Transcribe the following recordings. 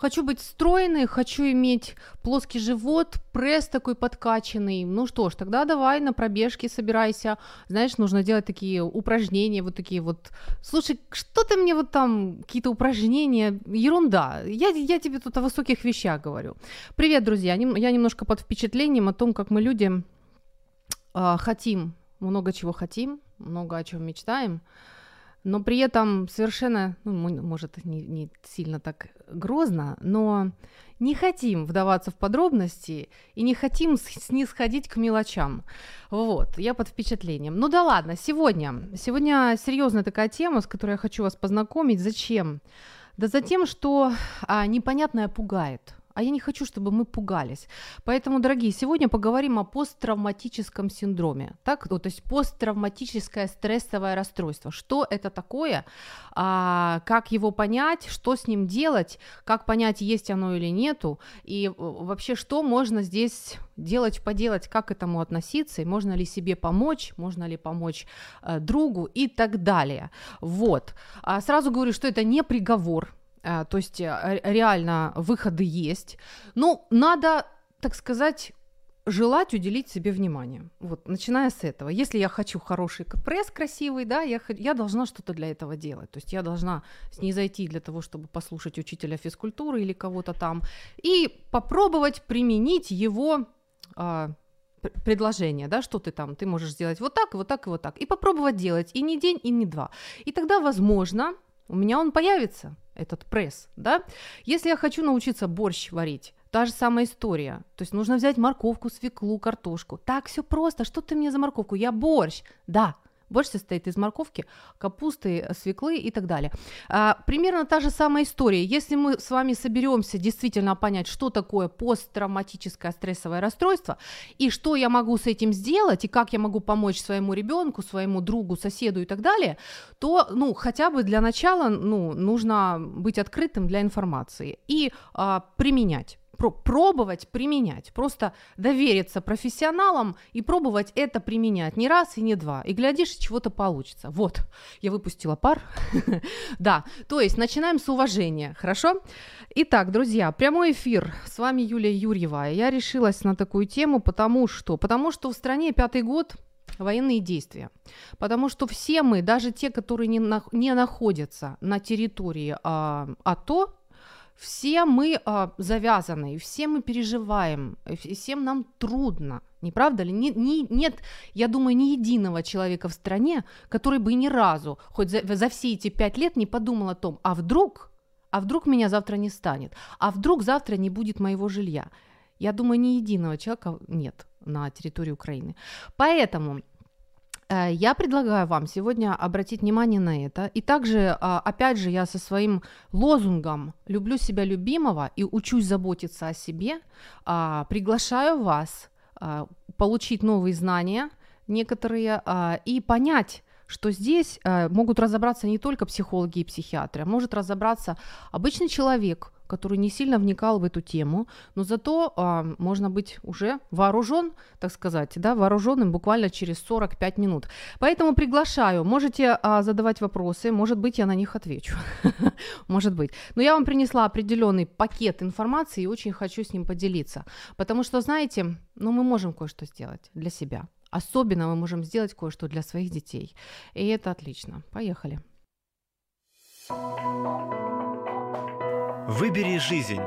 Хочу быть стройной, хочу иметь плоский живот, пресс такой подкачанный. Ну что ж, тогда давай на пробежке собирайся. Знаешь, нужно делать такие упражнения, вот такие вот. Слушай, что ты мне вот там, какие-то упражнения, ерунда. Я, я тебе тут о высоких вещах говорю. Привет, друзья. Я немножко под впечатлением о том, как мы люди э, хотим, много чего хотим, много о чем мечтаем но при этом совершенно, ну, может, не, не сильно так грозно, но не хотим вдаваться в подробности и не хотим снисходить к мелочам. Вот, я под впечатлением. Ну да ладно, сегодня, сегодня серьезная такая тема, с которой я хочу вас познакомить. Зачем? Да за тем, что а, непонятное пугает а я не хочу, чтобы мы пугались. Поэтому, дорогие, сегодня поговорим о посттравматическом синдроме. Так, ну, то есть посттравматическое стрессовое расстройство. Что это такое? А, как его понять? Что с ним делать? Как понять, есть оно или нету? И э, вообще, что можно здесь делать, поделать? Как к этому относиться? И можно ли себе помочь? Можно ли помочь э, другу? И так далее. Вот. А сразу говорю, что это не приговор то есть э, реально выходы есть. Ну, надо, так сказать, желать уделить себе внимание. Вот, начиная с этого. Если я хочу хороший пресс красивый, да, я, я должна что-то для этого делать. То есть я должна с ней зайти для того, чтобы послушать учителя физкультуры или кого-то там, и попробовать применить его а, предложение, да, что ты там, ты можешь сделать вот так, вот так и вот так, и попробовать делать и не день, и не два. И тогда, возможно, у меня он появится, этот пресс, да. Если я хочу научиться борщ варить, та же самая история. То есть нужно взять морковку, свеклу, картошку. Так все просто. Что ты мне за морковку? Я борщ. Да, Борщ состоит из морковки, капусты, свеклы и так далее. А, примерно та же самая история. Если мы с вами соберемся действительно понять, что такое посттравматическое стрессовое расстройство и что я могу с этим сделать и как я могу помочь своему ребенку, своему другу, соседу и так далее, то, ну, хотя бы для начала, ну, нужно быть открытым для информации и а, применять пробовать применять, просто довериться профессионалам и пробовать это применять не раз и не два. И глядишь, чего-то получится. Вот, я выпустила пар. да, то есть начинаем с уважения, хорошо? Итак, друзья, прямой эфир. С вами Юлия Юрьева. Я решилась на такую тему, потому что, потому что в стране пятый год военные действия. Потому что все мы, даже те, которые не, на, не находятся на территории а, АТО, все мы а, завязаны, все мы переживаем, всем нам трудно, не правда ли? Не, не, нет, я думаю, ни единого человека в стране, который бы ни разу, хоть за, за все эти пять лет не подумал о том, а вдруг, а вдруг меня завтра не станет, а вдруг завтра не будет моего жилья. Я думаю, ни единого человека нет на территории Украины. Поэтому Э, я предлагаю вам сегодня обратить внимание на это. И также, а, опять же, я со своим лозунгом «люблю себя любимого» и «учусь заботиться о себе» а, приглашаю вас а, получить новые знания некоторые и понять, что здесь могут разобраться не только психологи и психиатры, а может разобраться обычный человек – который не сильно вникал в эту тему, но зато а, можно быть уже вооружен, так сказать, да, вооруженным буквально через 45 минут. Поэтому приглашаю, можете а, задавать вопросы, может быть, я на них отвечу, может быть. Но я вам принесла определенный пакет информации и очень хочу с ним поделиться, потому что, знаете, ну мы можем кое-что сделать для себя. Особенно мы можем сделать кое-что для своих детей. И это отлично. Поехали. Выбери жизнь.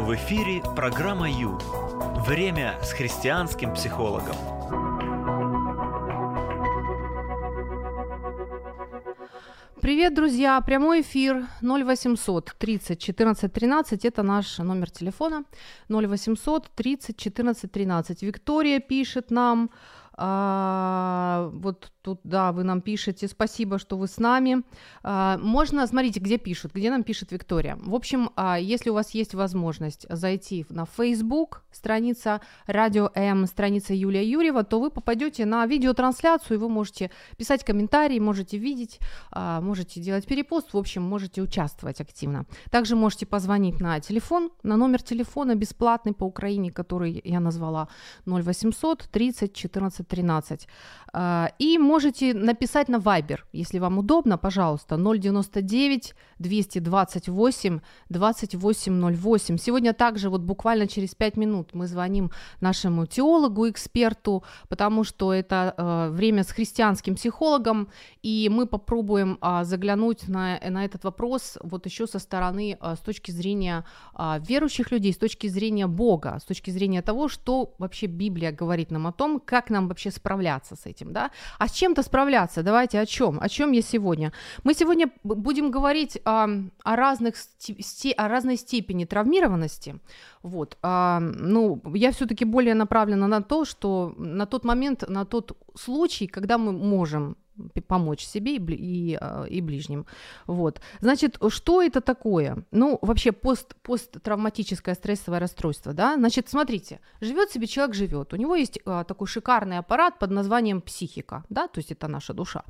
В эфире программа Ю. Время с христианским психологом. Привет, друзья! Прямой эфир 0800 30 14 13. Это наш номер телефона. 0800 30 14 13. Виктория пишет нам, А, вот тут, да, вы нам пишете, спасибо, что вы с нами. А, можно, смотрите, где пишут, где нам пишет Виктория. В общем, а, если у вас есть возможность зайти на Facebook, страница Радио М, страница Юлия Юрьева, то вы попадете на видеотрансляцию, и вы можете писать комментарии, можете видеть, а, можете делать перепост, в общем, можете участвовать активно. Также можете позвонить на телефон, на номер телефона бесплатный по Украине, который я назвала 0800 30 14 13. И написать на Viber, если вам удобно, пожалуйста, 099 228 2808. Сегодня также вот буквально через 5 минут мы звоним нашему теологу, эксперту, потому что это э, время с христианским психологом, и мы попробуем э, заглянуть на, на этот вопрос вот еще со стороны, э, с точки зрения э, верующих людей, с точки зрения Бога, с точки зрения того, что вообще Библия говорит нам о том, как нам вообще справляться с этим, да? А с чем-то справляться, давайте о чем? О чем я сегодня? Мы сегодня будем говорить о, о, разных, о разной степени травмированности, вот, а, ну, я все-таки более направлена на то, что на тот момент, на тот случай, когда мы можем помочь себе и, и, а, и ближним. Вот. Значит, что это такое? Ну, вообще пост, посттравматическое стрессовое расстройство, да? Значит, смотрите, живет себе человек, живет. У него есть а, такой шикарный аппарат под названием психика, да, то есть это наша душа.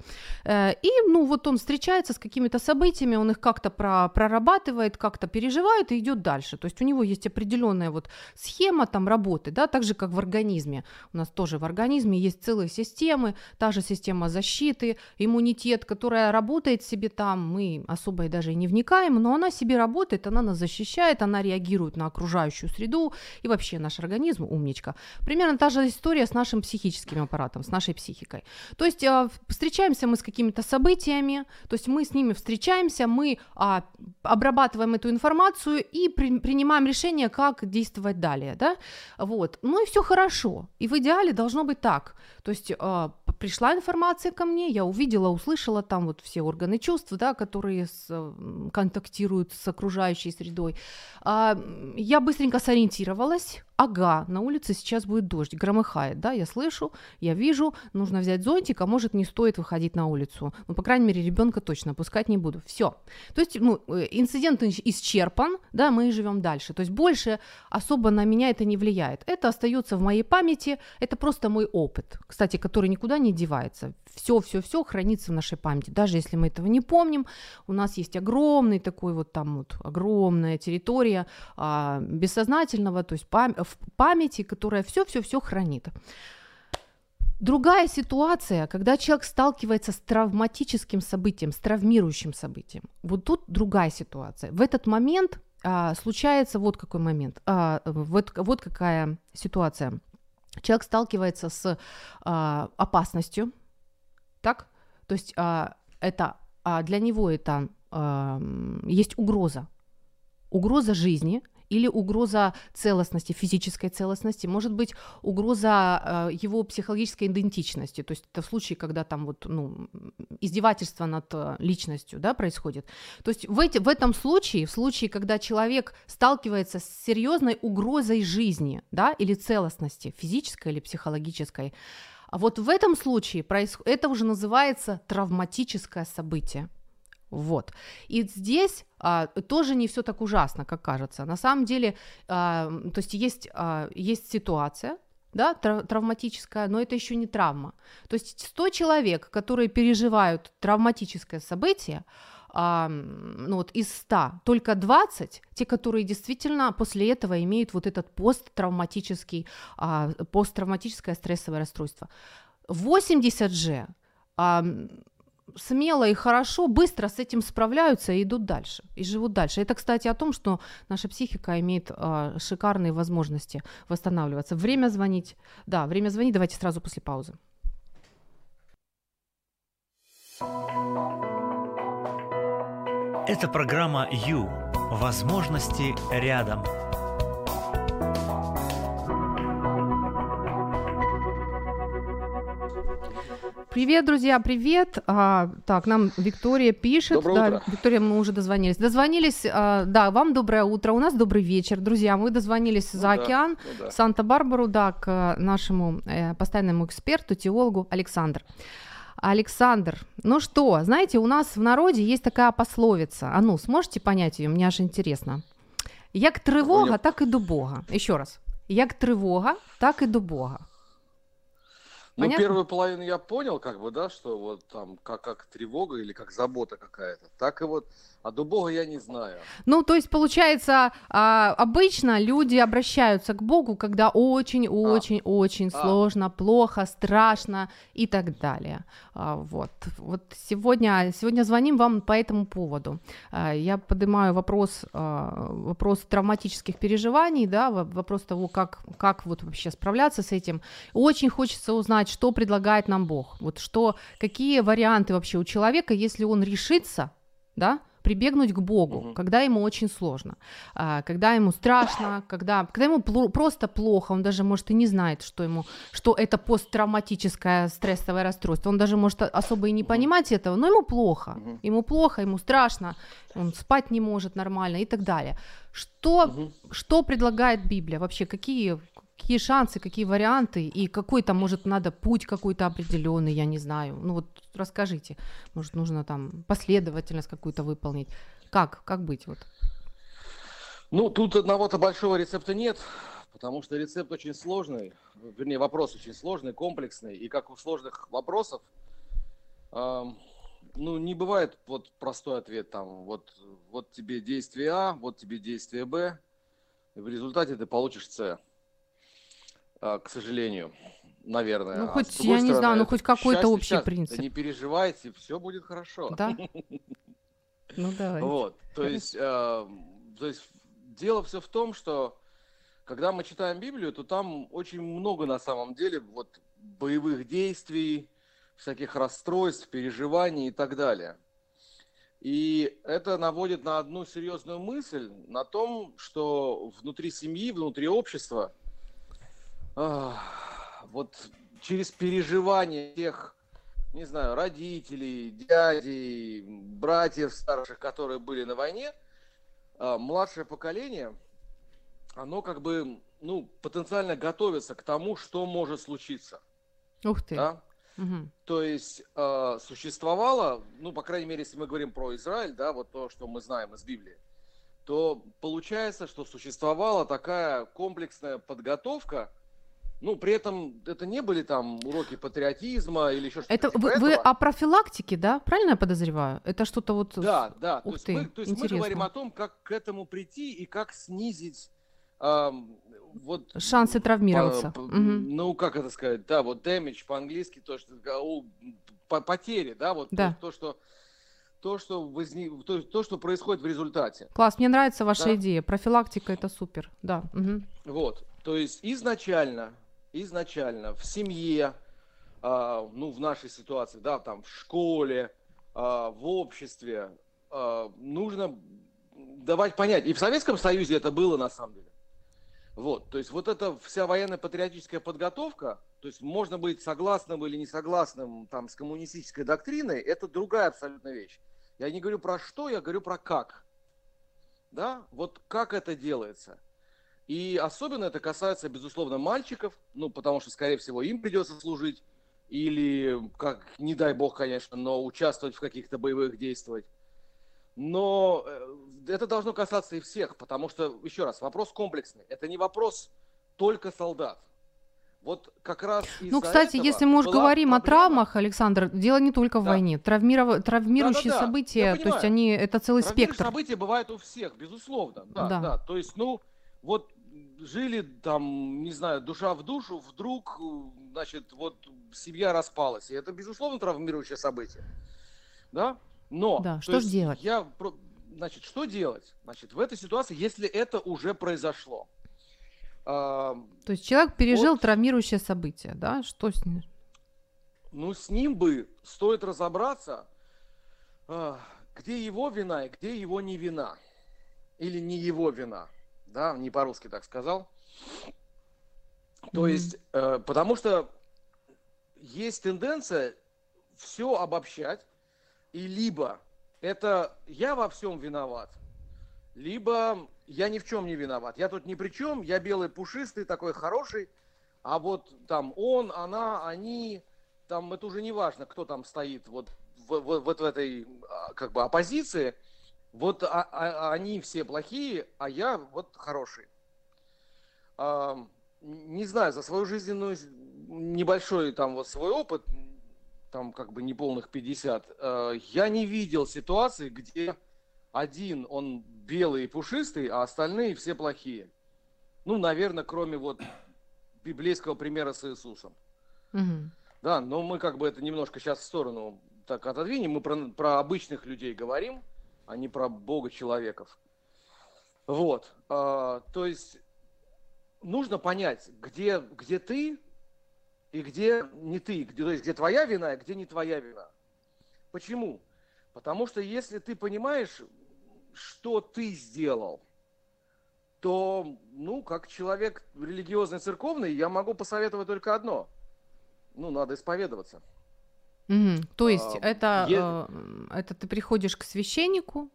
Э, и, ну, вот он встречается с какими-то событиями, он их как-то про, прорабатывает, как-то переживает и идет дальше. То есть у него есть определенная вот схема там работы, да, так же, как в организме. У нас тоже в организме есть целые системы, та же система защиты, защиты, иммунитет, которая работает себе там, мы особо и даже не вникаем, но она себе работает, она нас защищает, она реагирует на окружающую среду, и вообще наш организм умничка. Примерно та же история с нашим психическим аппаратом, с нашей психикой. То есть а, встречаемся мы с какими-то событиями, то есть мы с ними встречаемся, мы а, обрабатываем эту информацию и при, принимаем решение, как действовать далее, да, вот. Ну и все хорошо, и в идеале должно быть так, то есть а, пришла информация ко мне, я увидела, услышала там вот все органы чувств, да, которые с, контактируют с окружающей средой. А, я быстренько сориентировалась, ага, на улице сейчас будет дождь, громыхает, да, я слышу, я вижу, нужно взять зонтик, а может не стоит выходить на улицу. Ну, по крайней мере, ребенка точно пускать не буду. Все. То есть, ну, э, инцидент исчерпан, да, мы живем дальше. То есть больше особо на меня это не влияет. Это остается в моей памяти, это просто мой опыт, кстати, который никуда не девается. Все, все, все хранится в нашей памяти. Даже если мы этого не помним, у нас есть огромный такой вот там вот огромная территория а, бессознательного, то есть пам- в памяти, которая все-все-все хранит. Другая ситуация, когда человек сталкивается с травматическим событием, с травмирующим событием. Вот тут другая ситуация. В этот момент а, случается вот какой момент, а, вот, вот какая ситуация. Человек сталкивается с а, опасностью, так? То есть а, это а, для него это а, есть угроза, угроза жизни – или угроза целостности, физической целостности, может быть угроза э, его психологической идентичности, то есть это в случае, когда там вот, ну, издевательство над э, личностью, да, происходит. То есть в, эти, в этом случае, в случае, когда человек сталкивается с серьезной угрозой жизни, да, или целостности, физической или психологической, а вот в этом случае проис... это уже называется травматическое событие. Вот. И здесь а, тоже не все так ужасно, как кажется. На самом деле, а, то есть есть, а, есть ситуация, да, травматическая, но это еще не травма. То есть 100 человек, которые переживают травматическое событие, а, ну вот из 100 только 20, те, которые действительно после этого имеют вот этот посттравматический, а, посттравматическое стрессовое расстройство. 80 же а, смело и хорошо, быстро с этим справляются и идут дальше, и живут дальше. Это, кстати, о том, что наша психика имеет э, шикарные возможности восстанавливаться. Время звонить. Да, время звонить. Давайте сразу после паузы. Это программа «Ю». Возможности рядом. Привет, друзья, привет. А, так, нам Виктория пишет. Доброе да, утро. Виктория, мы уже дозвонились. Дозвонились, а, да, вам доброе утро, у нас добрый вечер, друзья. Мы дозвонились Ну за да, океан, ну да. Санта-Барбару, да, к э, нашему э, постоянному эксперту, теологу Александр. Александр, ну что, знаете, у нас в народе есть такая пословица. А ну, сможете понять ее? Мне аж интересно. Як тривога, так і до Бога. Еще раз. Як тривога, так і до Бога. Ну, Понятно? первую половину я понял, как бы, да, что вот там как, как тревога или как забота какая-то. Так и вот, а до Бога я не знаю. Ну, то есть, получается, а, обычно люди обращаются к Богу, когда очень-очень-очень А. сложно, плохо, страшно и так далее. А, Вот, вот сегодня, сегодня звоним вам по этому поводу. А, Я поднимаю вопрос, а, вопрос травматических переживаний, да, во- вопрос того, как, как вот вообще справляться с этим. Очень хочется узнать, что предлагает нам Бог. Вот что, какие варианты вообще у человека, если он решится, да, прибегнуть к Богу, Мгм. когда ему очень сложно, а, когда ему страшно, когда, когда ему пло- просто плохо, он даже может и не знает, что ему, что это посттравматическое стрессовое расстройство, он даже может особо и не понимать этого, но ему плохо, Мгм. ему плохо, ему страшно, он спать не может нормально и так далее. Что Мгм. что предлагает Библия? Вообще, какие, какие шансы, какие варианты, и какой там, может, надо путь какой-то определенный, я не знаю. Ну вот расскажите, может, нужно там последовательность какую-то выполнить. Как, как быть? Вот. Ну, тут одного-то большого рецепта нет, потому что рецепт очень сложный, вернее, вопрос очень сложный, комплексный, и как у сложных вопросов, ам, ну, не бывает вот простой ответ там, вот, вот тебе действие А, вот тебе действие Б, и в результате ты получишь С, к сожалению, наверное. Ну, А хоть, другой я не знаю, стороны, ну, хоть какой-то общий счастье. принцип. Да не переживайте, все будет хорошо. Да? Ну давай. Вот, то есть, э, то есть дело все в том, что когда мы читаем Библию, то там очень много на самом деле вот боевых действий, всяких расстройств, переживаний и так далее. И это наводит на одну серьезную мысль, на том, что внутри семьи, внутри общества, а, вот через переживание тех, не знаю, родителей, дядей, братьев старших, которые были на войне, а, младшее поколение, оно как бы, ну, потенциально готовится к тому, что может случиться. Ух ты. Да? Мгм. То есть э, существовало, ну, по крайней мере, если мы говорим про Израиль, да, вот то, что мы знаем из Библии, то получается, что существовала такая комплексная подготовка, ну, при этом это не были там уроки патриотизма или еще что-то Это типа вы, вы этого. о профилактике, да? Правильно я подозреваю? Это что-то вот... Да, да. То Ух есть, ты, мы, то есть мы интересно. говорим о том, как к этому прийти и как снизить ам, вот Шансы травмироваться. по- Мгм. Ну, как это сказать, да, вот damage по-английски, то, что а, по- потери, да, вот то- Да. То, что то, что возник, то, то, что происходит в результате. Класс, мне нравится ваша Да. идея. Профилактика это супер. Да. мгм. Вот, то есть изначально, изначально в семье, а, ну, в нашей ситуации, да, там, в школе, а, в обществе, а, нужно давать понять. И в Советском Союзе это было на самом деле. Вот, то есть вот эта вся военно-патриотическая подготовка, то есть можно быть согласным или не согласным там с коммунистической доктриной, это другая абсолютно вещь. Я не говорю про что, я говорю про как. Да, вот как это делается. И особенно это касается, безусловно, мальчиков, ну, потому что, скорее всего, им придется служить, или, как, не дай бог, конечно, но участвовать в каких-то боевых действиях. Но э, это должно касаться и всех, потому что, еще раз, вопрос комплексный. Это не вопрос только солдат. Вот как раз Ну, кстати, если мы уж была говорим о проблема- травмах, Александр, дело не только в Да. войне. Травмиров... Травмирующие Да-да-да, события, я то есть они это целый спектр. события бывают у всех, безусловно. Да, Да. да. То есть, ну, вот жили там, не знаю, душа в душу, вдруг, э, значит, вот семья распалась. И это, безусловно, травмирующее событие. Да? Но... Да, то что ж есть делать? Я, значит, что делать? Значит, в этой ситуации, если это уже произошло, а, То есть человек пережил Вот. травмирующее событие, да? Что с ним? ну, с ним бы стоит разобраться, а, где его вина и где его не вина. Или не его вина. Да, не по-русски так сказал. То Мгм. есть, э, потому что есть тенденция все обобщать, и либо это я во всем виноват, либо я ни в чем не виноват. Я тут ни при чем, я белый пушистый, такой хороший, а вот там он, она, они, там это уже не важно, кто там стоит вот в, в, вот в этой а, как бы оппозиции, вот а, а, они все плохие, а я вот хороший. А, не знаю, за свою жизненную небольшой там вот свой опыт, там как бы неполных 50, а, я не видел ситуации, где один он белый и пушистый, а остальные все плохие. Ну, наверное, кроме вот библейского примера с Иисусом. Угу. Да, но мы как бы это немножко сейчас в сторону так отодвинем. Мы про, про обычных людей говорим, а не про Бога человеков. Вот. А, то есть нужно понять, где, где ты и где не ты, где, то есть где твоя вина и где не твоя вина. Почему? Потому что если ты понимаешь, что ты сделал, то, ну, как человек религиозный, церковный, я могу посоветовать только одно. Ну, надо исповедоваться. Угу. То есть а, это, е... э, это ты приходишь к священнику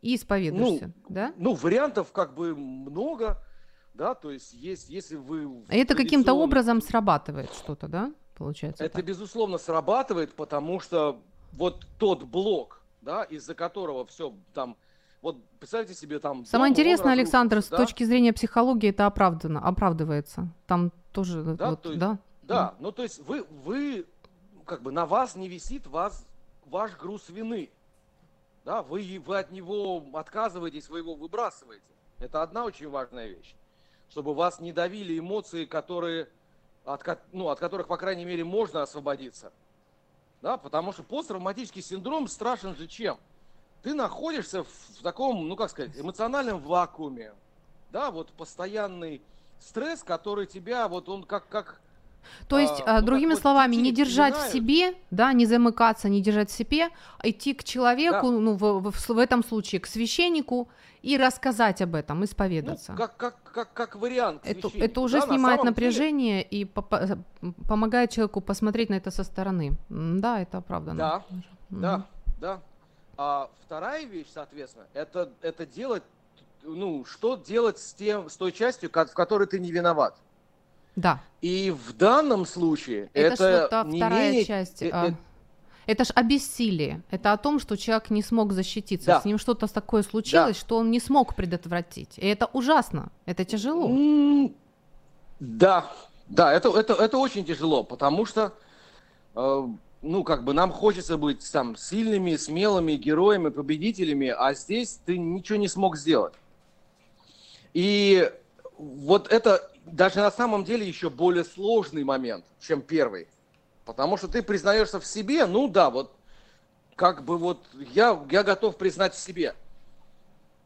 и исповедуешься, ну, да? Ну, вариантов как бы много, да, то есть есть, если вы... А это каким-то образом срабатывает что-то, да, получается? Это, так? безусловно, срабатывает, потому что вот тот блок, да, из-за которого все там вот представьте себе там... Самое интересное, Александр, да? с точки зрения психологии это оправдано, оправдывается. Там тоже... Да, вот, то есть, да? да, ну то есть вы, вы, как бы на вас не висит вас, ваш груз вины. Да, вы, вы от него отказываетесь, вы его выбрасываете. Это одна очень важная вещь. Чтобы вас не давили эмоции, которые, от, ну, от которых, по крайней мере, можно освободиться. Да, потому что посттравматический синдром страшен же чем? ты находишься в таком, ну как сказать, эмоциональном вакууме, да, вот постоянный стресс, который тебя, вот он как, как то есть, а, ну, другими словами, не держать в себе, да, не замыкаться, не держать в себе, а идти к человеку, да. ну, в, в, в этом случае к священнику и рассказать об этом, исповедаться. Ну, как, как, как, как вариант. Это, это уже да, снимает на напряжение деле... и по- помогает человеку посмотреть на это со стороны. Да, это правда. Да, да, да. А вторая вещь, соответственно, это, это делать, ну, что делать с, тем, с той частью, в которой ты не виноват. Да. И в данном случае это, это не вторая менее... часть. Это, а... это ж обессилие. Это о том, что человек не смог защититься. Да. С ним что-то такое случилось, да. что он не смог предотвратить. И это ужасно. Это тяжело. Да, да, это, это, это очень тяжело, потому что э, ну, как бы нам хочется быть там сильными, смелыми героями, победителями, а здесь ты ничего не смог сделать. И вот это даже на самом деле еще более сложный момент, чем первый. Потому что ты признаешься в себе, ну да, вот как бы вот я, я готов признать в себе.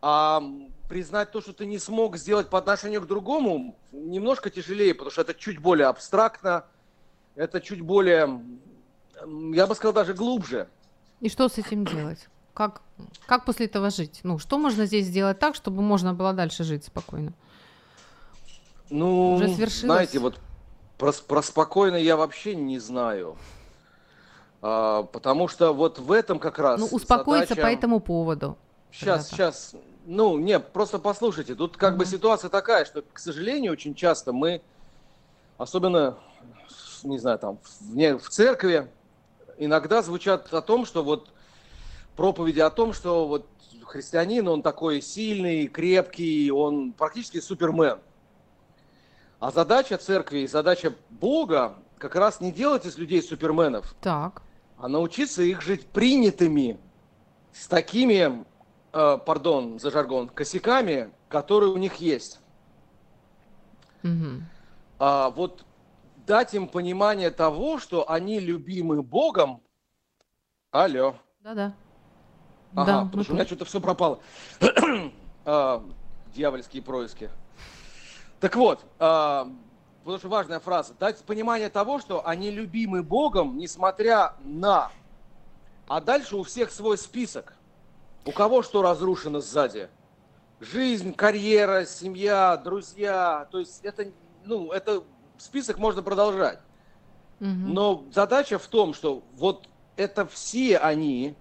А признать то, что ты не смог сделать по отношению к другому, немножко тяжелее, потому что это чуть более абстрактно, это чуть более я бы сказал, даже глубже. И что с этим делать? Как, как после этого жить? Ну, что можно здесь сделать так, чтобы можно было дальше жить спокойно? Ну, Уже свершилось? знаете, вот про, про спокойно я вообще не знаю. А, потому что вот в этом как раз Ну, успокоиться задача... по этому поводу. Сейчас, сейчас. Ну, не, просто послушайте. Тут как угу. бы ситуация такая, что, к сожалению, очень часто мы, особенно, не знаю, там, в, в церкви, иногда звучат о том, что вот проповеди о том, что вот христианин, он такой сильный, крепкий, он практически супермен. А задача церкви и задача Бога как раз не делать из людей суперменов, так. а научиться их жить принятыми с такими, э, пардон за жаргон, косяками, которые у них есть. Угу. А вот дать им понимание того, что они любимы Богом. Алло. Да-да. Ага, да, потому что у меня что-то все пропало. а, дьявольские происки. Так вот, а, потому что важная фраза. Дать понимание того, что они любимы Богом, несмотря на... А дальше у всех свой список. У кого что разрушено сзади? Жизнь, карьера, семья, друзья. То есть это, ну, это список можно продолжать. Угу. Но задача в том, что вот это все они,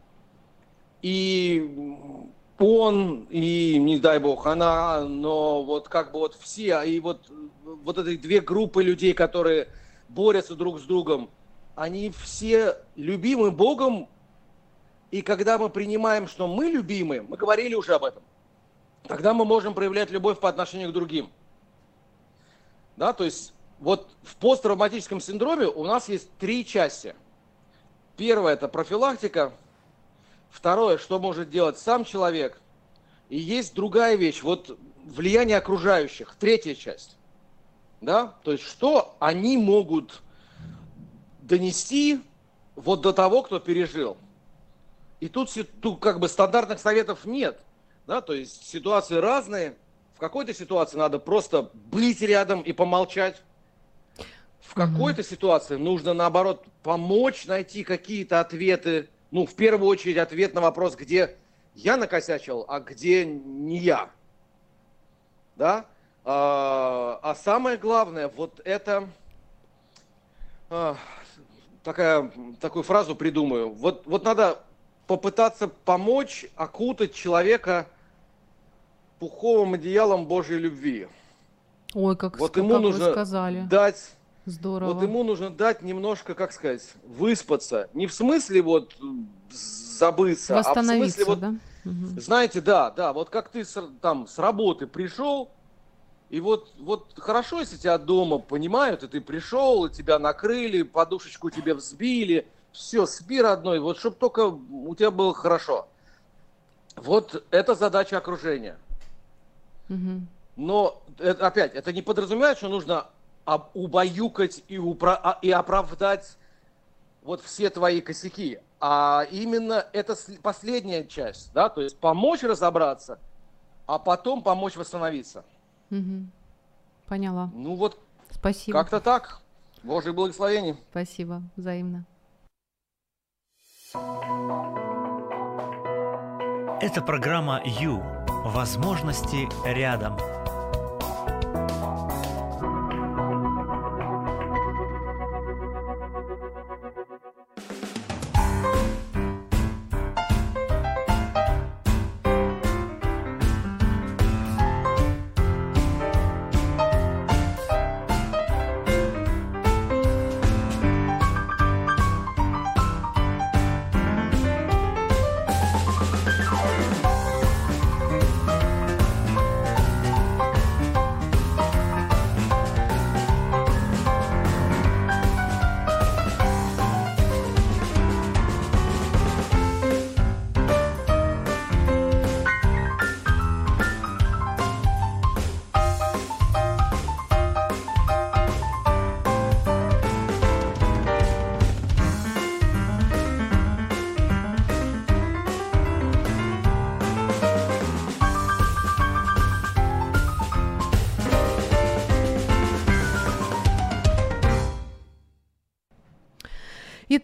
и он, и, не дай бог, она, но вот как бы вот все, и вот, вот эти две группы людей, которые борются друг с другом, они все любимы Богом, и когда мы принимаем, что мы любимы, мы говорили уже об этом, тогда мы можем проявлять любовь по отношению к другим. Да, то есть вот в посттравматическом синдроме у нас есть три части. Первое – это профилактика. Второе – что может делать сам человек. И есть другая вещь, вот влияние окружающих, третья часть. Да? То есть что они могут донести вот до того, кто пережил. И тут, тут как бы стандартных советов нет. Да? То есть ситуации разные. В какой-то ситуации надо просто быть рядом и помолчать. В какой-то mm-hmm. ситуации нужно, наоборот, помочь найти какие-то ответы. Ну, в первую очередь, ответ на вопрос, где я накосячил, а где не я. Да? А, а самое главное, вот это... А, такая, такую фразу придумаю. Вот, вот надо попытаться помочь окутать человека пуховым одеялом Божьей любви. Ой, как, вот ему как нужно вы сказали. дать Здорово. Вот ему нужно дать немножко, как сказать, выспаться. Не в смысле вот забыться, а в смысле вот, да? угу. знаете, да, да, вот как ты с, там с работы пришел, и вот, вот хорошо, если тебя дома понимают, и ты пришел, и тебя накрыли, подушечку тебе взбили, все, спи, родной, вот чтобы только у тебя было хорошо. Вот это задача окружения. Угу. Но это, опять, это не подразумевает, что нужно убаюкать и, упра- а, и оправдать вот все твои косяки. А именно это последняя часть, да, то есть помочь разобраться, а потом помочь восстановиться. Угу. Поняла. Ну вот. Спасибо. Как-то так. Божьих благословений. Спасибо. Взаимно. Это программа «Ю». Возможности рядом.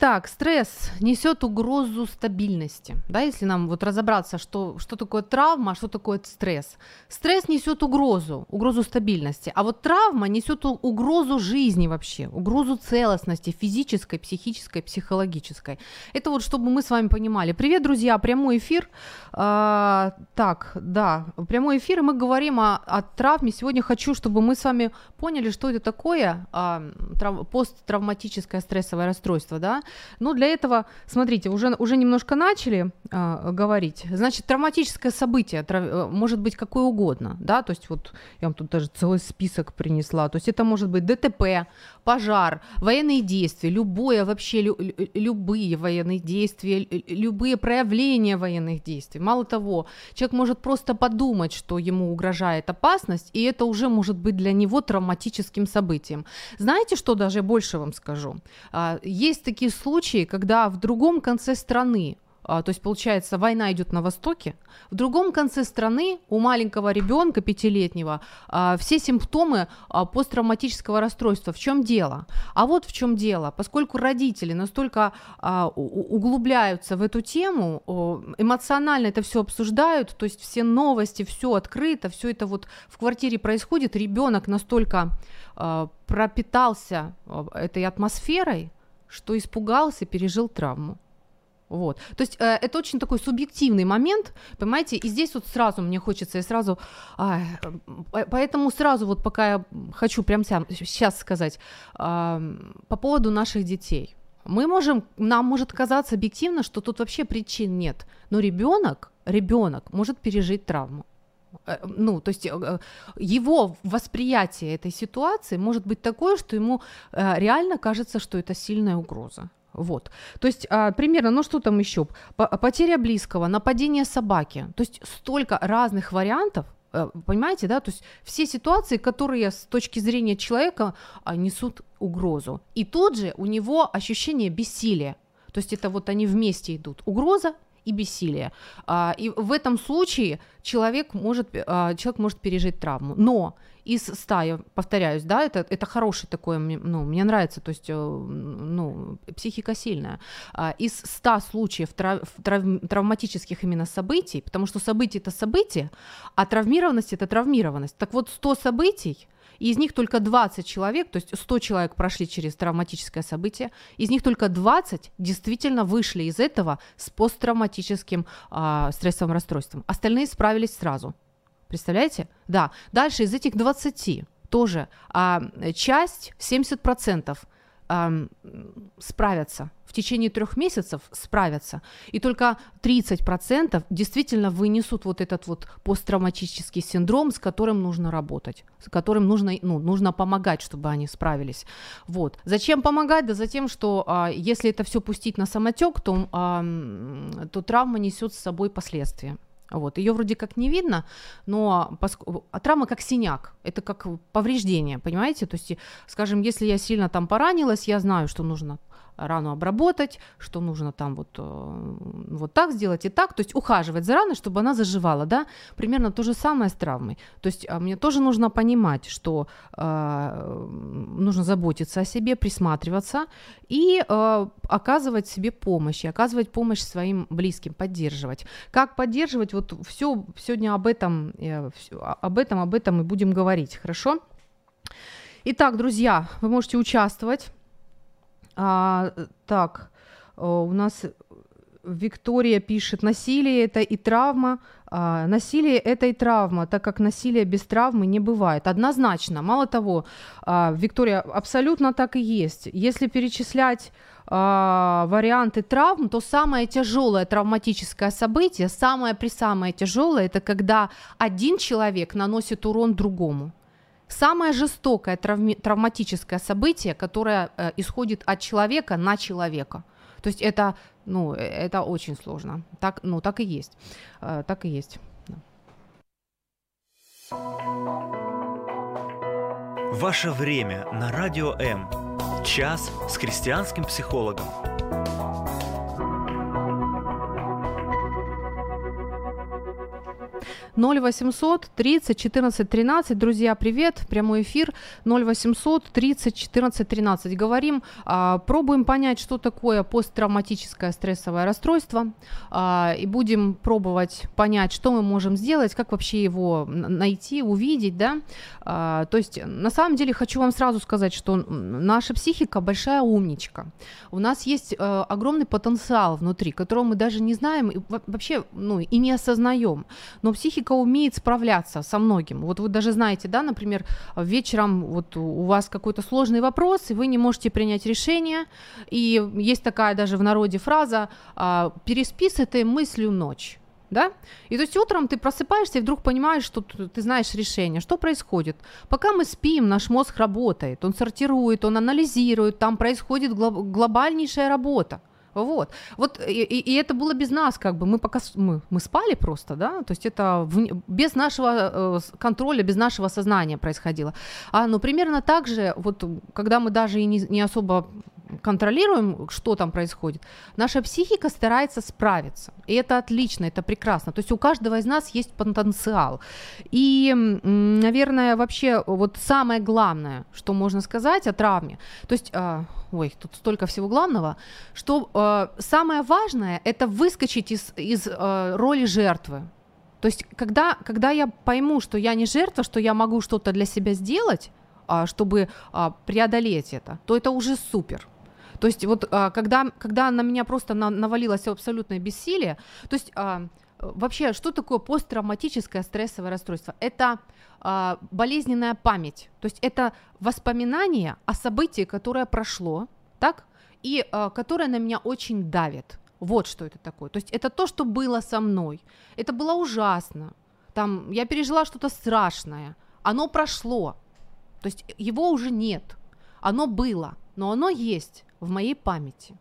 Итак, стресс несет угрозу стабильности. Да, если нам вот разобраться, что, что такое травма, а что такое стресс. Стресс несет угрозу, угрозу стабильности, а вот травма несет угрозу жизни вообще, угрозу целостности физической, психической, психологической. Это вот чтобы мы с вами понимали. Привет, друзья, прямой эфир. А, так, да, прямой эфир, и мы говорим о, о травме. Сегодня хочу, чтобы мы с вами поняли, что это такое а, трав, посттравматическое стрессовое расстройство, да, ну, для этого, смотрите, уже, уже немножко начали э, говорить. Значит, травматическое событие трав... Э, может быть какое угодно, да, то есть вот я вам тут даже целый список принесла. То есть это может быть ДТП, пожар, военные действия, любое вообще, лю... любые военные действия, любые проявления военных действий. Мало того, человек может просто подумать, что ему угрожает опасность, и это уже может быть для него травматическим событием. Знаете, что даже больше вам скажу? А, есть такие случаи, когда в другом конце страны а, то есть, получается, война идет на востоке. В другом конце страны у маленького ребенка пятилетнего а, все симптомы а, посттравматического расстройства. В чем дело? А вот в чем дело. Поскольку родители настолько углубляются в эту тему, эмоционально это все обсуждают, то есть все новости, все открыто, все это вот в квартире происходит, ребенок настолько пропитался этой атмосферой, что испугался, пережил травму. Вот. То есть э, это очень такой субъективный момент, понимаете, и здесь вот сразу мне хочется, и сразу, э, поэтому сразу вот пока я хочу прямо сейчас сказать э, по поводу наших детей. Мы можем, нам может казаться объективно, что тут вообще причин нет, но ребенок, ребенок может пережить травму. Э, ну, то есть э, его восприятие этой ситуации может быть такое, что ему э, реально кажется, что это сильная угроза. Вот. То есть а, примерно, ну что там еще? Потеря близкого, нападение собаки. То есть столько разных вариантов, понимаете, да? То есть все ситуации, которые с точки зрения человека а, несут угрозу. И тут же у него ощущение бессилия. То есть это вот они вместе идут. Угроза и бессилие. А, и в этом случае человек может, а, человек может пережить травму. Но из ста, я повторяюсь, да, это, это хороший такой, ну, мне нравится, то есть, э, ну, психика сильная. А, из ста случаев трав, трав, травматических именно событий, потому что событие это событие, а травмированность это травмированность. Так вот, 100 событий, и из них только 20 человек, то есть 100 человек прошли через травматическое событие, из них только 20 действительно вышли из этого с посттравматическим а, стрессовым расстройством. Остальные справились сразу. Представляете? Да. Дальше из этих 20 тоже а, часть, 70%, э, справятся. В течение трех месяцев справятся. И только 30% действительно вынесут вот этот вот посттравматический синдром, с которым нужно работать, с которым нужно, ну, нужно помогать, чтобы они справились. Вот. Зачем помогать? Да за тем, что а, если это все пустить на самотек, то, а, то травма несет с собой последствия. Вот. Ее вроде как не видно, но поск... а травма как синяк, это как повреждение, понимаете? То есть, скажем, если я сильно там поранилась, я знаю, что нужно рану обработать, что нужно там вот, э, вот так сделать и так, то есть ухаживать за раной, чтобы она заживала, да, примерно то же самое с травмой. То есть а мне тоже нужно понимать, что э, нужно заботиться о себе, присматриваться и э, оказывать себе помощь, и оказывать помощь своим близким, поддерживать. Как поддерживать, вот все сегодня об этом, э, об этом, об этом и будем говорить, хорошо? Итак, друзья, вы можете участвовать а, так, у нас Виктория пишет, насилие это и травма. А, насилие это и травма, так как насилие без травмы не бывает. Однозначно. Мало того, а, Виктория, абсолютно так и есть. Если перечислять а, варианты травм, то самое тяжелое травматическое событие, самое при самое тяжелое, это когда один человек наносит урон другому самое жестокое травми- травматическое событие, которое э, исходит от человека на человека. То есть это, ну, это очень сложно. Так, ну, так и есть. Э, так и есть. Да. Ваше время на радио М. Час с христианским психологом. 0800 30 14 13. Друзья, привет, прямой эфир 0800 30 14 13. Говорим, а, пробуем понять, что такое посттравматическое стрессовое расстройство, а, и будем пробовать понять, что мы можем сделать, как вообще его найти, увидеть, да. А, то есть, на самом деле, хочу вам сразу сказать, что наша психика большая умничка. У нас есть э, огромный потенциал внутри, которого мы даже не знаем и вообще, ну, и не осознаем. Но психика психика умеет справляться со многим. Вот вы даже знаете, да, например, вечером вот у вас какой-то сложный вопрос, и вы не можете принять решение, и есть такая даже в народе фраза а, «переспи с этой мыслью ночь» да? И то есть утром ты просыпаешься и вдруг понимаешь, что ты знаешь решение. Что происходит? Пока мы спим, наш мозг работает, он сортирует, он анализирует, там происходит глобальнейшая работа. Вот. Вот и, и, это было без нас, как бы мы пока мы, мы спали просто, да, то есть это в, без нашего э, контроля, без нашего сознания происходило. А, ну, примерно так же, вот когда мы даже и не, не особо контролируем, что там происходит, наша психика старается справиться. И это отлично, это прекрасно. То есть у каждого из нас есть потенциал. И, наверное, вообще вот самое главное, что можно сказать о травме, то есть, э, ой, тут столько всего главного, что э, самое важное это выскочить из, из э, роли жертвы. То есть, когда, когда я пойму, что я не жертва, что я могу что-то для себя сделать, а, чтобы а, преодолеть это, то это уже супер. То есть вот а, когда, когда на меня просто на, навалилось абсолютное бессилие, то есть а, вообще, что такое посттравматическое стрессовое расстройство? Это а, болезненная память, то есть это воспоминание о событии, которое прошло, так, и а, которое на меня очень давит. Вот что это такое. То есть это то, что было со мной. Это было ужасно. Там я пережила что-то страшное. Оно прошло. То есть его уже нет. Оно было, но оно есть в моей памяти.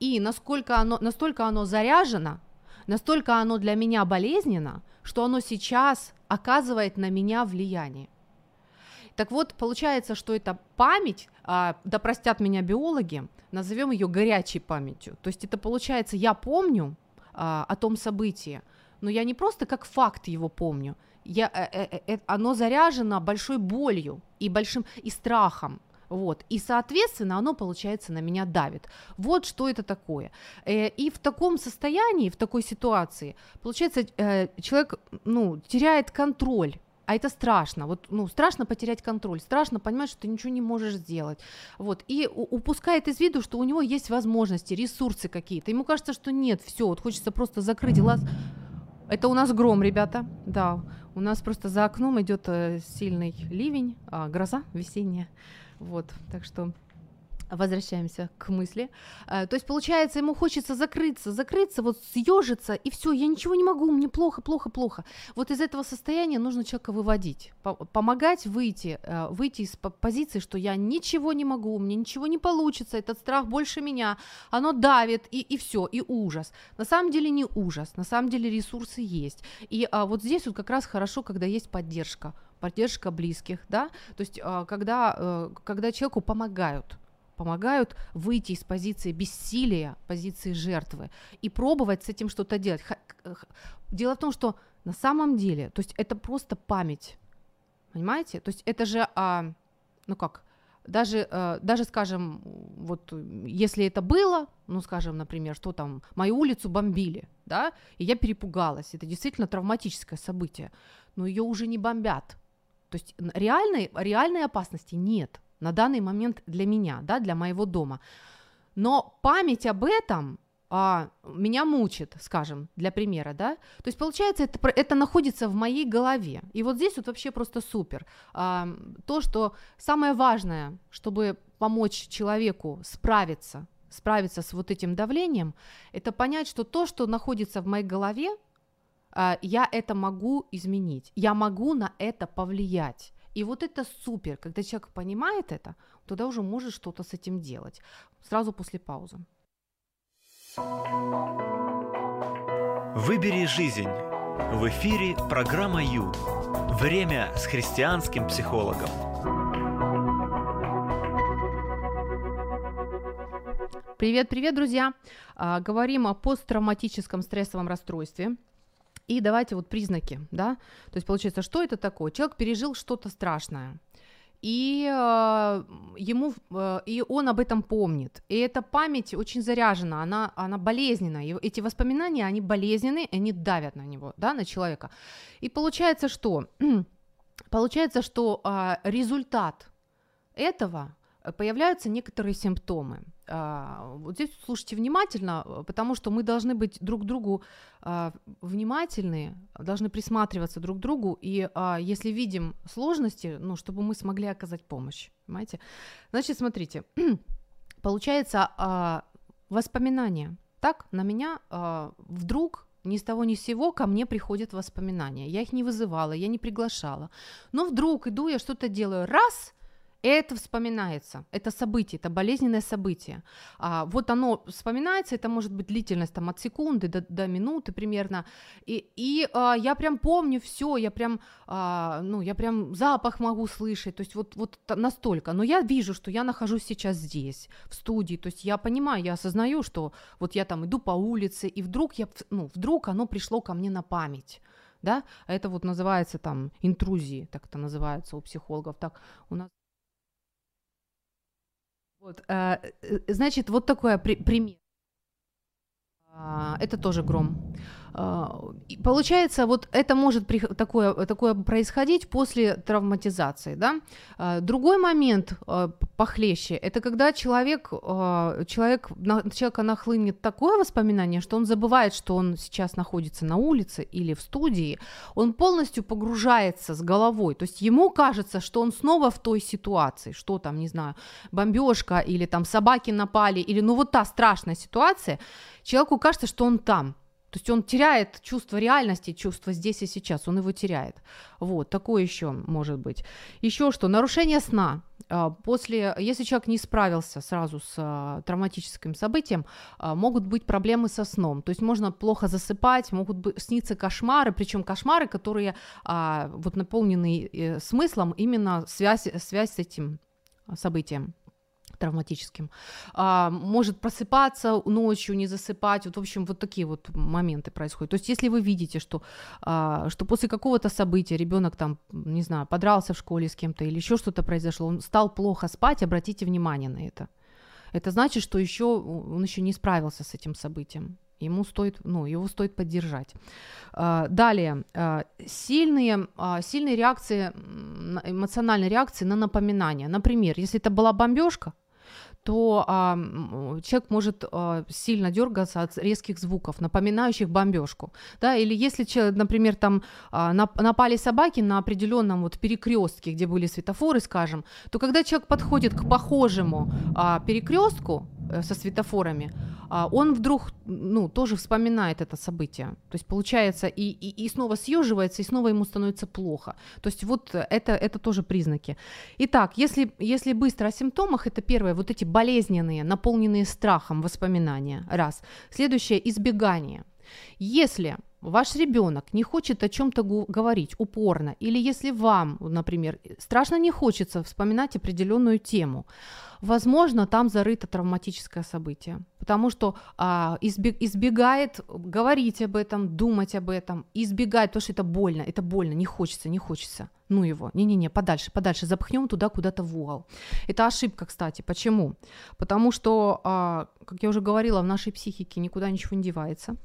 И насколько оно, настолько оно заряжено, настолько оно для меня болезненно, что оно сейчас оказывает на меня влияние. Так вот, получается, что эта память, а, да простят меня биологи, назовем ее горячей памятью. То есть это получается, я помню а, о том событии, но я не просто как факт его помню, я, э, э, э, оно заряжено большой болью и большим и страхом. Вот. И, соответственно, оно, получается, на меня давит. Вот что это такое. Э, и в таком состоянии, в такой ситуации, получается, э, человек ну, теряет контроль а это страшно. Вот, ну, страшно потерять контроль, страшно понимать, что ты ничего не можешь сделать. Вот, и упускает из виду, что у него есть возможности, ресурсы какие-то. Ему кажется, что нет, все, вот хочется просто закрыть глаз. Это у нас гром, ребята. Да, у нас просто за окном идет э, сильный ливень, а, гроза весенняя. Вот, так что возвращаемся к мысли. Э, то есть, получается, ему хочется закрыться, закрыться, вот съежиться, и все, я ничего не могу, мне плохо, плохо, плохо. Вот из этого состояния нужно человека выводить, помогать выйти, э, выйти из позиции, что я ничего не могу, мне ничего не получится, этот страх больше меня, оно давит, и, и все, и ужас. На самом деле не ужас, на самом деле ресурсы есть. И а, вот здесь вот как раз хорошо, когда есть поддержка, поддержка близких, да, то есть а, когда, когда человеку помогают, помогают выйти из позиции бессилия, позиции жертвы и пробовать с этим что-то делать. Дело в том, что на самом деле, то есть это просто память, понимаете? То есть это же, а, ну как, даже, а, даже, скажем, вот если это было, ну, скажем, например, что там, мою улицу бомбили, да, и я перепугалась, это действительно травматическое событие, но ее уже не бомбят. То есть реальной, реальной опасности нет, на данный момент для меня, да, для моего дома. Но память об этом а, меня мучит, скажем, для примера, да. То есть получается, это, это находится в моей голове. И вот здесь вот вообще просто супер. А, то, что самое важное, чтобы помочь человеку справиться, справиться с вот этим давлением, это понять, что то, что находится в моей голове, а, я это могу изменить, я могу на это повлиять. И вот это супер, когда человек понимает это, тогда уже может что-то с этим делать. Сразу после паузы. Выбери жизнь. В эфире программа Ю. Время с христианским психологом. Привет, привет, друзья! А, говорим о посттравматическом стрессовом расстройстве. И давайте вот признаки, да, то есть получается, что это такое? Человек пережил что-то страшное, и э, ему э, и он об этом помнит. И эта память очень заряжена, она она болезненная. И эти воспоминания они болезненные, они давят на него, да, на человека. И получается, что получается, что э, результат этого появляются некоторые симптомы. А, вот здесь слушайте внимательно, э, потому что мы должны быть друг к другу а, внимательны, должны присматриваться друг к другу, и а, если видим сложности, ну, чтобы мы смогли оказать помощь, понимаете? Значит, смотрите, получается воспоминания. Так, на меня вдруг ни с того ни с сего ко мне приходят воспоминания. Я их не вызывала, я не приглашала. Но вдруг иду, я что-то делаю, раз, это вспоминается, это событие, это болезненное событие. А, вот оно вспоминается, это может быть длительность там, от секунды до, до минуты примерно. И, и а, я прям помню все, я прям, а, ну, я прям запах могу слышать, то есть вот, вот настолько. Но я вижу, что я нахожусь сейчас здесь, в студии, то есть я понимаю, я осознаю, что вот я там иду по улице, и вдруг, я, ну, вдруг оно пришло ко мне на память да, это вот называется там интрузии, так это называется у психологов, так у нас вот, э, э, значит, вот такой при- пример. А, это тоже гром. А, получается, вот это может такое, такое происходить после травматизации. Да? А, другой момент похлеще – это когда человек, человек, на человека нахлынет такое воспоминание, что он забывает, что он сейчас находится на улице или в студии, он полностью погружается с головой. То есть ему кажется, что он снова в той ситуации, что там, не знаю, бомбежка или там собаки напали, или ну вот та страшная ситуация, человеку кажется, что он там. То есть он теряет чувство реальности, чувство здесь и сейчас, он его теряет. Вот, такое еще может быть. Еще что, нарушение сна. А, после, если человек не справился сразу с а, травматическим событием, а, могут быть проблемы со сном. То есть можно плохо засыпать, могут быть, сниться кошмары, причем кошмары, которые вот наполнены э, смыслом именно связь, связь с этим событием травматическим, а, может просыпаться ночью, не засыпать, вот, в общем, вот такие вот моменты происходят. То есть, если вы видите, что, а, что после какого-то события ребенок там, не знаю, подрался в школе с кем-то или еще что-то произошло, он стал плохо спать, обратите внимание на это. Это значит, что еще он еще не справился с этим событием. Ему стоит, ну, его стоит поддержать. А, далее, а, сильные, а, сильные реакции, эмоциональные реакции на напоминания. Например, если это была бомбежка, то а, человек может а, сильно дергаться от резких звуков, напоминающих бомбежку. Да? Или если, человек, например, там а, напали собаки на определенном вот перекрестке, где были светофоры, скажем, то когда человек подходит к похожему а, перекрестку, Э, со светофорами, а он вдруг, ну, тоже вспоминает это событие. То есть, получается, и, и, и снова съеживается, и снова ему становится плохо. То есть, вот это, это тоже признаки. Итак, если, если быстро о симптомах, это первое, вот эти болезненные, наполненные страхом воспоминания, раз. Следующее, избегание. Если ваш ребенок не хочет о чем-то говорить упорно, или если вам, например, страшно не хочется вспоминать определенную тему, возможно, там зарыто травматическое событие, потому что а, избегает говорить об этом, думать об этом, избегает, потому что это больно, это больно, не хочется, не хочется. Ну его, не-не-не, подальше, подальше, запхнем туда куда-то в угол. Это ошибка, кстати. Почему? Потому что, а, как я уже говорила, в нашей психике никуда ничего не девается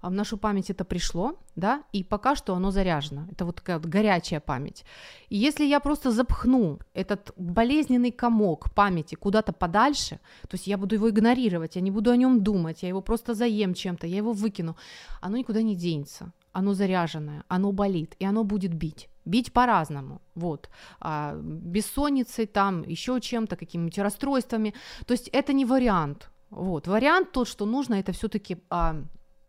а в нашу память это пришло, да, и пока что оно заряжено. Это вот такая вот горячая память. И если я просто запхну этот болезненный комок памяти куда-то подальше, то есть я буду его игнорировать, я не буду о нем думать, я его просто заем чем-то, я его выкину, оно никуда не денется. Оно заряженное, оно болит, и оно будет бить бить по-разному, вот, а, бессонницей там, еще чем-то, какими-нибудь расстройствами, то есть это не вариант, вот, вариант тот, что нужно, это все-таки а,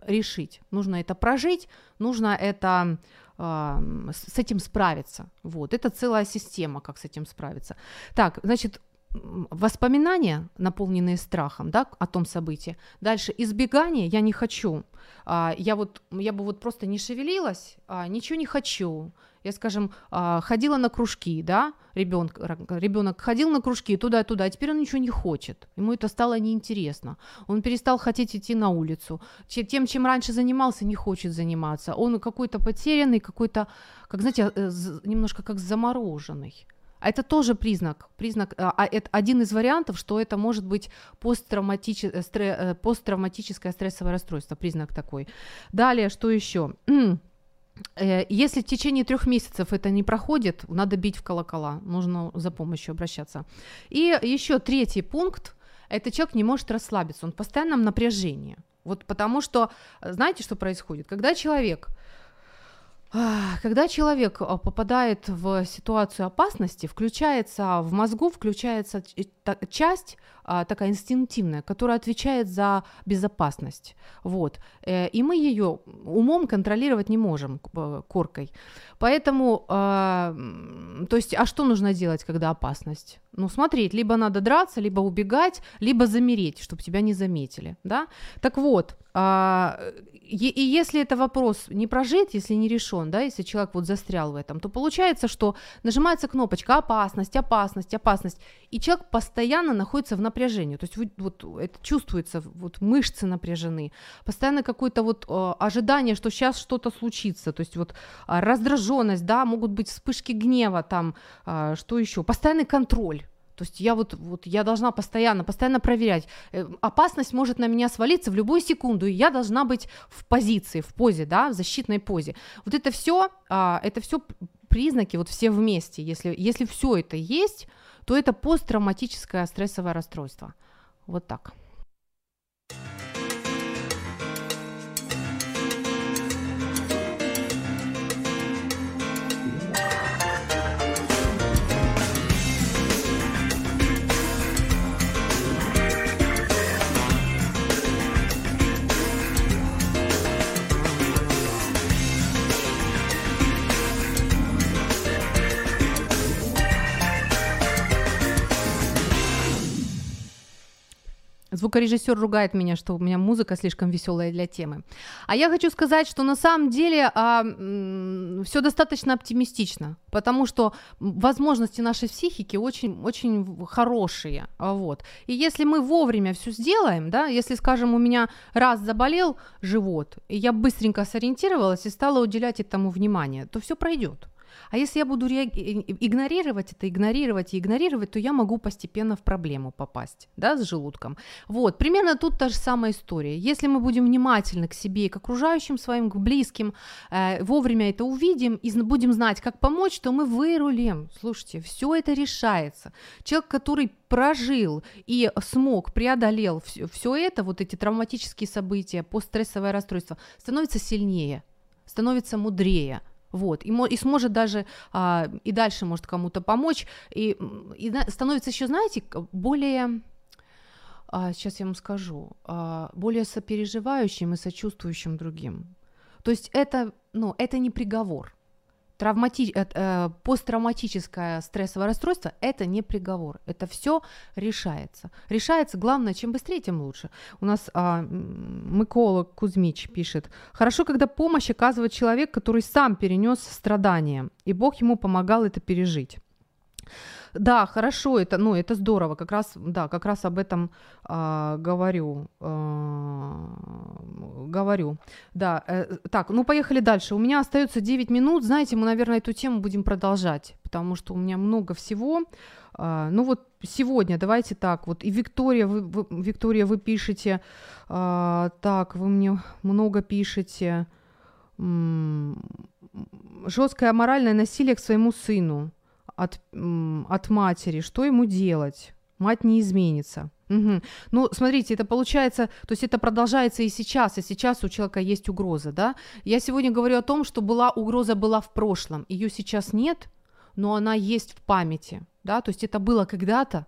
решить. Нужно это прожить, нужно это э, с этим справиться. Вот, это целая система, как с этим справиться. Так, значит, воспоминания, наполненные страхом, да, о том событии. Дальше избегание, я не хочу. А, я вот, я бы вот просто не шевелилась, а, ничего не хочу я, скажем, а, ходила на кружки, да, ребенок, ребенок ходил на кружки туда-туда, а теперь он ничего не хочет, ему это стало неинтересно, он перестал хотеть идти на улицу, тем, чем раньше занимался, не хочет заниматься, он какой-то потерянный, какой-то, как, знаете, э, немножко как замороженный. А это тоже признак, признак, а, а это один из вариантов, что это может быть посттравматич, э, стре, э, посттравматическое стрессовое расстройство, признак такой. Далее, что еще? Э, если в течение трех месяцев это не проходит, надо бить в колокола, нужно за помощью обращаться. И еще третий пункт – это человек не может расслабиться, он в постоянном напряжении. Вот потому что, знаете, что происходит? Когда человек когда человек а, попадает в ситуацию опасности, включается в мозгу, включается часть такая инстинктивная, которая отвечает за безопасность. Вот. Э, и мы ее умом контролировать не можем э, коркой. Поэтому, а, то есть, а что нужно делать, когда опасность? Ну, смотреть, либо надо драться, либо убегать, либо замереть, чтобы тебя не заметили, да? Так вот, а, и если это вопрос не прожить, если не решен, да, если человек вот застрял в этом, то получается, что нажимается кнопочка опасность, опасность, опасность, и человек постоянно находится в напряжении, то есть вот, вот это чувствуется, вот мышцы напряжены, постоянно какое-то вот э, ожидание, что сейчас что-то случится, то есть вот э, раздраженность, да, могут быть вспышки гнева, там, э, что еще, постоянный контроль, то есть я вот, вот я должна постоянно, постоянно проверять. Э, опасность может на меня свалиться в любую секунду, и я должна быть в позиции, в позе, да, в защитной позе. Вот это все, это все признаки, вот все вместе. Если, если все это есть, то это посттравматическое стрессовое расстройство. Вот так. Звукорежиссер ругает меня, что у меня музыка слишком веселая для темы. А я хочу сказать, что на самом деле а, все достаточно оптимистично, потому что возможности нашей психики очень, очень хорошие. Вот. И если мы вовремя все сделаем, да, если, скажем, у меня раз заболел живот, и я быстренько сориентировалась и стала уделять этому внимание, то все пройдет. А если я буду реаг... игнорировать это, игнорировать и игнорировать, то я могу постепенно в проблему попасть, да, с желудком. Вот, примерно тут та же самая история. Если мы будем внимательны к себе и к окружающим своим, к близким, э, вовремя это увидим и будем знать, как помочь, то мы вырулим. Слушайте, все это решается. Человек, который прожил и смог, преодолел все, все это, вот эти травматические события, постстрессовое расстройство, становится сильнее, становится мудрее, вот, и, и сможет даже а, и дальше может кому-то помочь, и, и становится еще, знаете, более, а, сейчас я вам скажу, а, более сопереживающим и сочувствующим другим. То есть это, ну, это не приговор, травмати... э, э, посттравматическое стрессовое расстройство – это не приговор, это все решается. Решается, главное, чем быстрее, тем лучше. У нас э, Микола Кузьмич пишет, хорошо, когда помощь оказывает человек, который сам перенес страдания, и Бог ему помогал это пережить. Да, хорошо, это, ну, это здорово, как раз, да, как раз об этом э, говорю, э, говорю, да. Э, так, ну, поехали дальше. У меня остается 9 минут, знаете, мы, наверное, эту тему будем продолжать, потому что у меня много всего. Э, ну, вот сегодня, давайте так, вот, и Виктория, вы, вы, Виктория, вы пишете, э, так, вы мне много пишете, жесткое моральное насилие к своему сыну от, от матери, что ему делать? Мать не изменится. Угу. Ну, смотрите, это получается, то есть это продолжается и сейчас, и сейчас у человека есть угроза, да? Я сегодня говорю о том, что была угроза была в прошлом, ее сейчас нет, но она есть в памяти, да, то есть это было когда-то,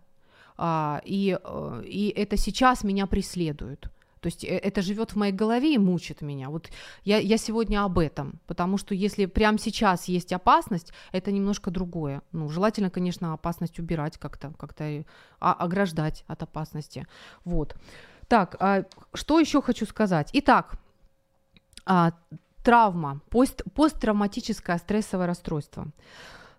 а, и, э, и это сейчас меня преследует. То есть э, это живет в моей голове и мучит меня. Вот я, я сегодня об этом, потому что если прямо сейчас есть опасность, это немножко другое. Ну, желательно, конечно, опасность убирать как-то, как-то а, ограждать от опасности. Вот. Так, а, что еще хочу сказать? Итак, а, травма, пост, посттравматическое стрессовое расстройство.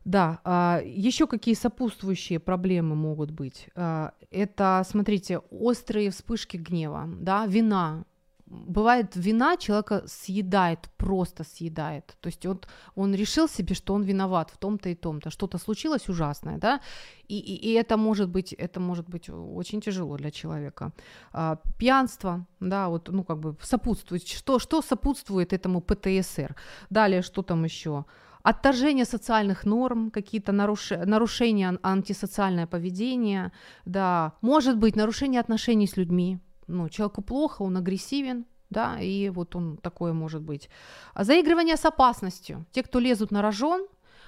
Да, а, еще какие сопутствующие проблемы могут быть? А, это, смотрите, острые вспышки гнева, да, вина. Бывает, вина человека съедает, просто съедает. То есть он, он решил себе, что он виноват в том-то и том-то. Что-то случилось ужасное, да, и, и, и это может быть, это может быть очень тяжело для человека. А, пьянство, да, вот, ну, как бы сопутствует. Что, что сопутствует этому ПТСР? Далее, что там еще? Отторжение социальных норм, какие-то наруш... нарушения, антисоциальное поведение, да, может быть, нарушение отношений с людьми. Ну, человеку плохо, он агрессивен, да, и вот он такое может быть. Заигрывание с опасностью. Те, кто лезут на рожон,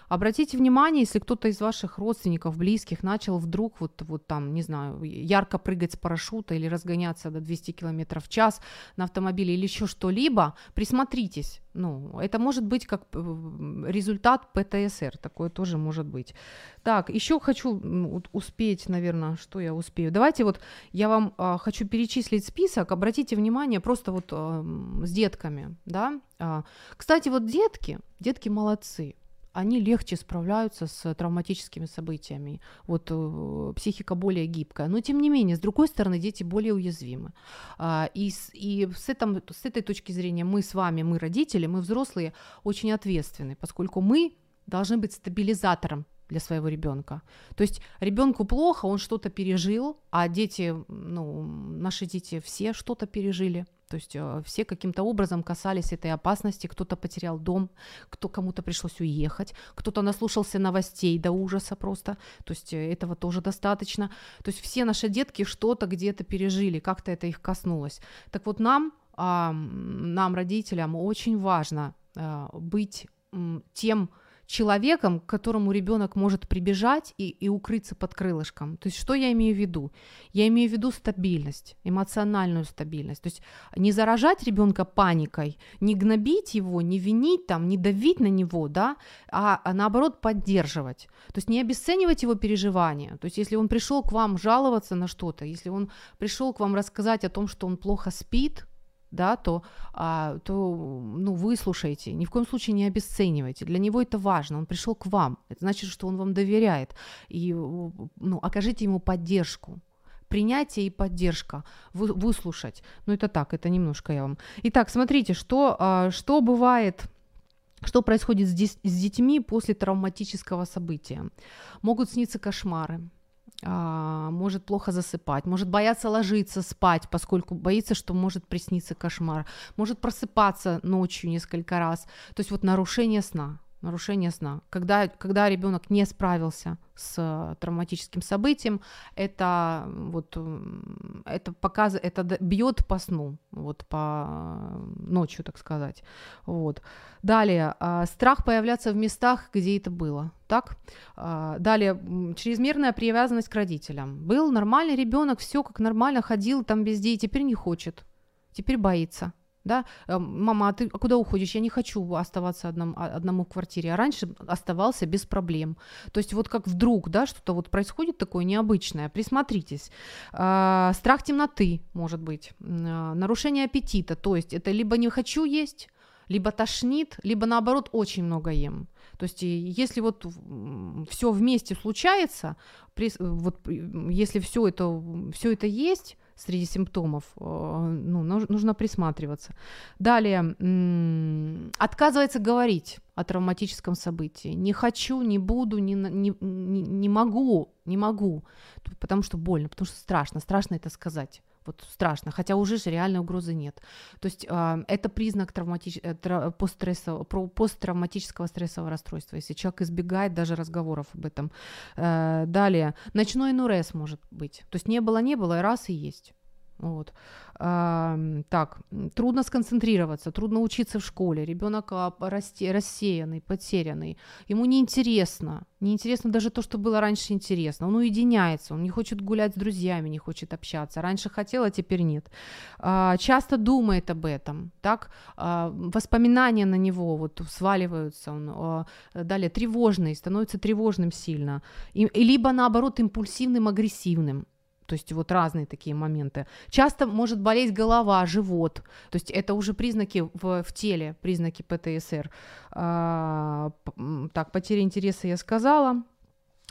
Обратите внимание, если кто-то из ваших родственников, близких начал вдруг вот, вот там, не знаю, ярко прыгать с парашюта или разгоняться до 200 км в час на автомобиле или еще что-либо, присмотритесь. Ну, это может быть как э, результат ПТСР, такое тоже может быть. Так, еще хочу успеть, наверное, что я успею. Давайте вот я вам э, хочу перечислить список, обратите внимание, просто вот э, с детками, да. Э, кстати, вот детки, детки молодцы, они легче справляются с травматическими событиями. Вот э, психика более гибкая. Но тем не менее, с другой стороны, дети более уязвимы. А, и, и с, этом, с этой точки зрения мы с вами, мы родители, мы взрослые, очень ответственны, поскольку мы должны быть стабилизатором для своего ребенка. То есть ребенку плохо, он что-то пережил, а дети, ну, наши дети все что-то пережили. То есть э, все каким-то образом касались этой опасности. Кто-то потерял дом, кто кому-то пришлось уехать, кто-то наслушался новостей до ужаса просто. То есть э, этого тоже достаточно. То есть все наши детки что-то где-то пережили, как-то это их коснулось. Так вот нам, нам родителям, очень важно э, быть тем человеком, к которому ребенок может прибежать и, и укрыться под крылышком. То есть что я имею в виду? Я имею в виду стабильность, эмоциональную стабильность. То есть не заражать ребенка паникой, не гнобить его, не винить там, не давить на него, да, а, а наоборот поддерживать. То есть не обесценивать его переживания. То есть если он пришел к вам жаловаться на что-то, если он пришел к вам рассказать о том, что он плохо спит, да, то, а, то ну, выслушайте, ни в коем случае не обесценивайте. Для него это важно, он пришел к вам, это значит, что он вам доверяет, и ну, окажите ему поддержку. Принятие и поддержка, вы, выслушать. Ну, это так, это немножко я вам. Итак, смотрите, что, а, что бывает что происходит с, с детьми после травматического события? Могут сниться кошмары, может плохо засыпать, может бояться ложиться спать, поскольку боится, что может присниться кошмар, может просыпаться ночью несколько раз. То есть вот нарушение сна, нарушение сна. Когда, когда ребенок не справился с э, травматическим событием, это вот это показывает, это бьет по сну, вот по э, ночью, так сказать. Вот. Далее, а, страх появляться в местах, где это было. Так? А, далее, чрезмерная привязанность к родителям. Был нормальный ребенок, все как нормально, ходил там везде, и теперь не хочет, теперь боится да, э, мама, а ты а куда уходишь? Я не хочу оставаться одном, а, одному в квартире. А раньше оставался без проблем. То есть вот как вдруг, да, что-то вот происходит такое необычное, присмотритесь. А, страх темноты, может быть, нарушение аппетита, то есть это либо не хочу есть, либо тошнит, либо наоборот очень много ем. То есть если вот все вместе случается, вот если все это, все это есть, среди симптомов, э, ну, нужно присматриваться. Далее, отказывается говорить о травматическом событии. Не хочу, не буду, не, не, не могу, не могу, потому что больно, потому что страшно, страшно это сказать вот страшно, хотя уже же реальной угрозы нет. То есть э, это признак травматич... Э, постстрессового, посттравматического стрессового расстройства, если человек избегает даже разговоров об этом. Э, далее, ночной нурез может быть, то есть не было, не было, и раз и есть. Вот. А, так, трудно сконцентрироваться, трудно учиться в школе, ребенок а, рассеянный, потерянный, ему неинтересно, неинтересно даже то, что было раньше интересно, он уединяется, он не хочет гулять с друзьями, не хочет общаться, раньше хотел, а теперь нет. А, часто думает об этом, так, а, воспоминания на него вот сваливаются, он, а, далее тревожный, становится тревожным сильно, и, либо наоборот импульсивным, агрессивным, то есть вот разные такие моменты. Часто может болеть голова, живот. То есть это уже признаки в, в теле, признаки ПТСР. А, так, потеря интереса я сказала.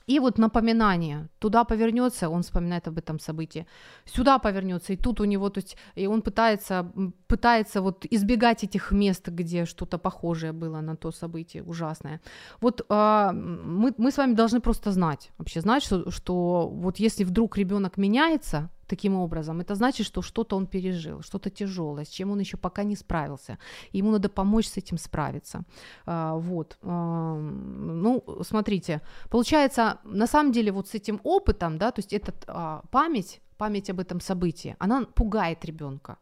И вот напоминание, туда повернется, он вспоминает об этом событии, сюда повернется, и тут у него, то есть, и он пытается, пытается вот избегать этих мест, где что-то похожее было на то событие ужасное. Вот э, мы, мы с вами должны просто знать, вообще знать, что, что вот если вдруг ребенок меняется, таким образом, это значит, что что-то он пережил, что-то тяжелое, с чем он еще пока не справился. Ему надо помочь с этим справиться. А, вот. А, ну, смотрите, получается, на самом деле вот с этим опытом, да, то есть эта а, память, память об этом событии, она пугает ребенка,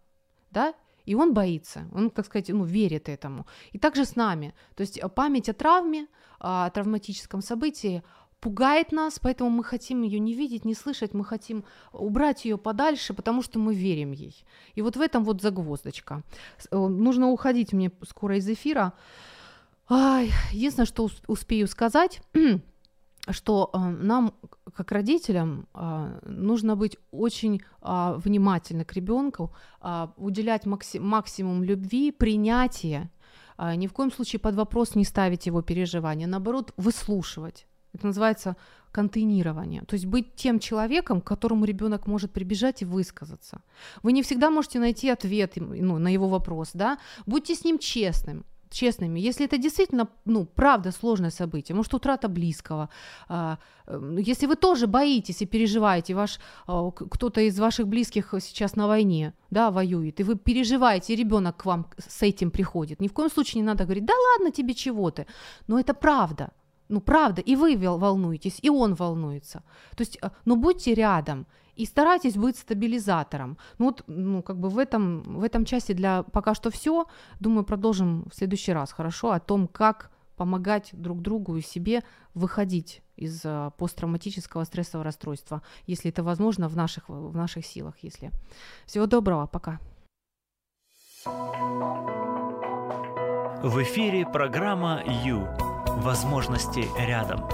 да, и он боится, он, так сказать, ну, верит этому. И также с нами. То есть память о травме, о травматическом событии, пугает нас, поэтому мы хотим ее не видеть, не слышать, мы хотим убрать ее подальше, потому что мы верим ей. И вот в этом вот загвоздочка. Э, нужно уходить мне скоро из эфира. Единственное, что успею сказать, что э, нам, как родителям, э, нужно быть очень внимательны к ребенку, уделять макси- максимум любви, принятия, ни в коем случае под вопрос не ставить его переживания, наоборот, выслушивать это называется контейнирование. То есть быть тем человеком, к которому ребенок может прибежать и высказаться. Вы не всегда можете найти ответ ну, на его вопрос, да? Будьте с ним честным. честными. Если это действительно, ну, правда сложное событие, может, утрата близкого, а, э, если вы тоже боитесь и переживаете, ваш, а, кто-то из ваших близких сейчас на войне, да, воюет, и вы переживаете, ребенок к вам с этим приходит, ни в коем случае не надо говорить, да ладно тебе чего ты, но это правда, ну правда, и вы волнуетесь, и он волнуется. То есть, э, ну будьте рядом, и старайтесь быть стабилизатором. Ну вот, ну как бы в этом, в этом части для пока что все. Думаю, продолжим в следующий раз, хорошо, о том, как помогать друг другу и себе выходить из uh, посттравматического стрессового расстройства, если это возможно в наших, в наших силах. Если. Всего доброго, пока. В эфире программа «Ю». Возможности рядом.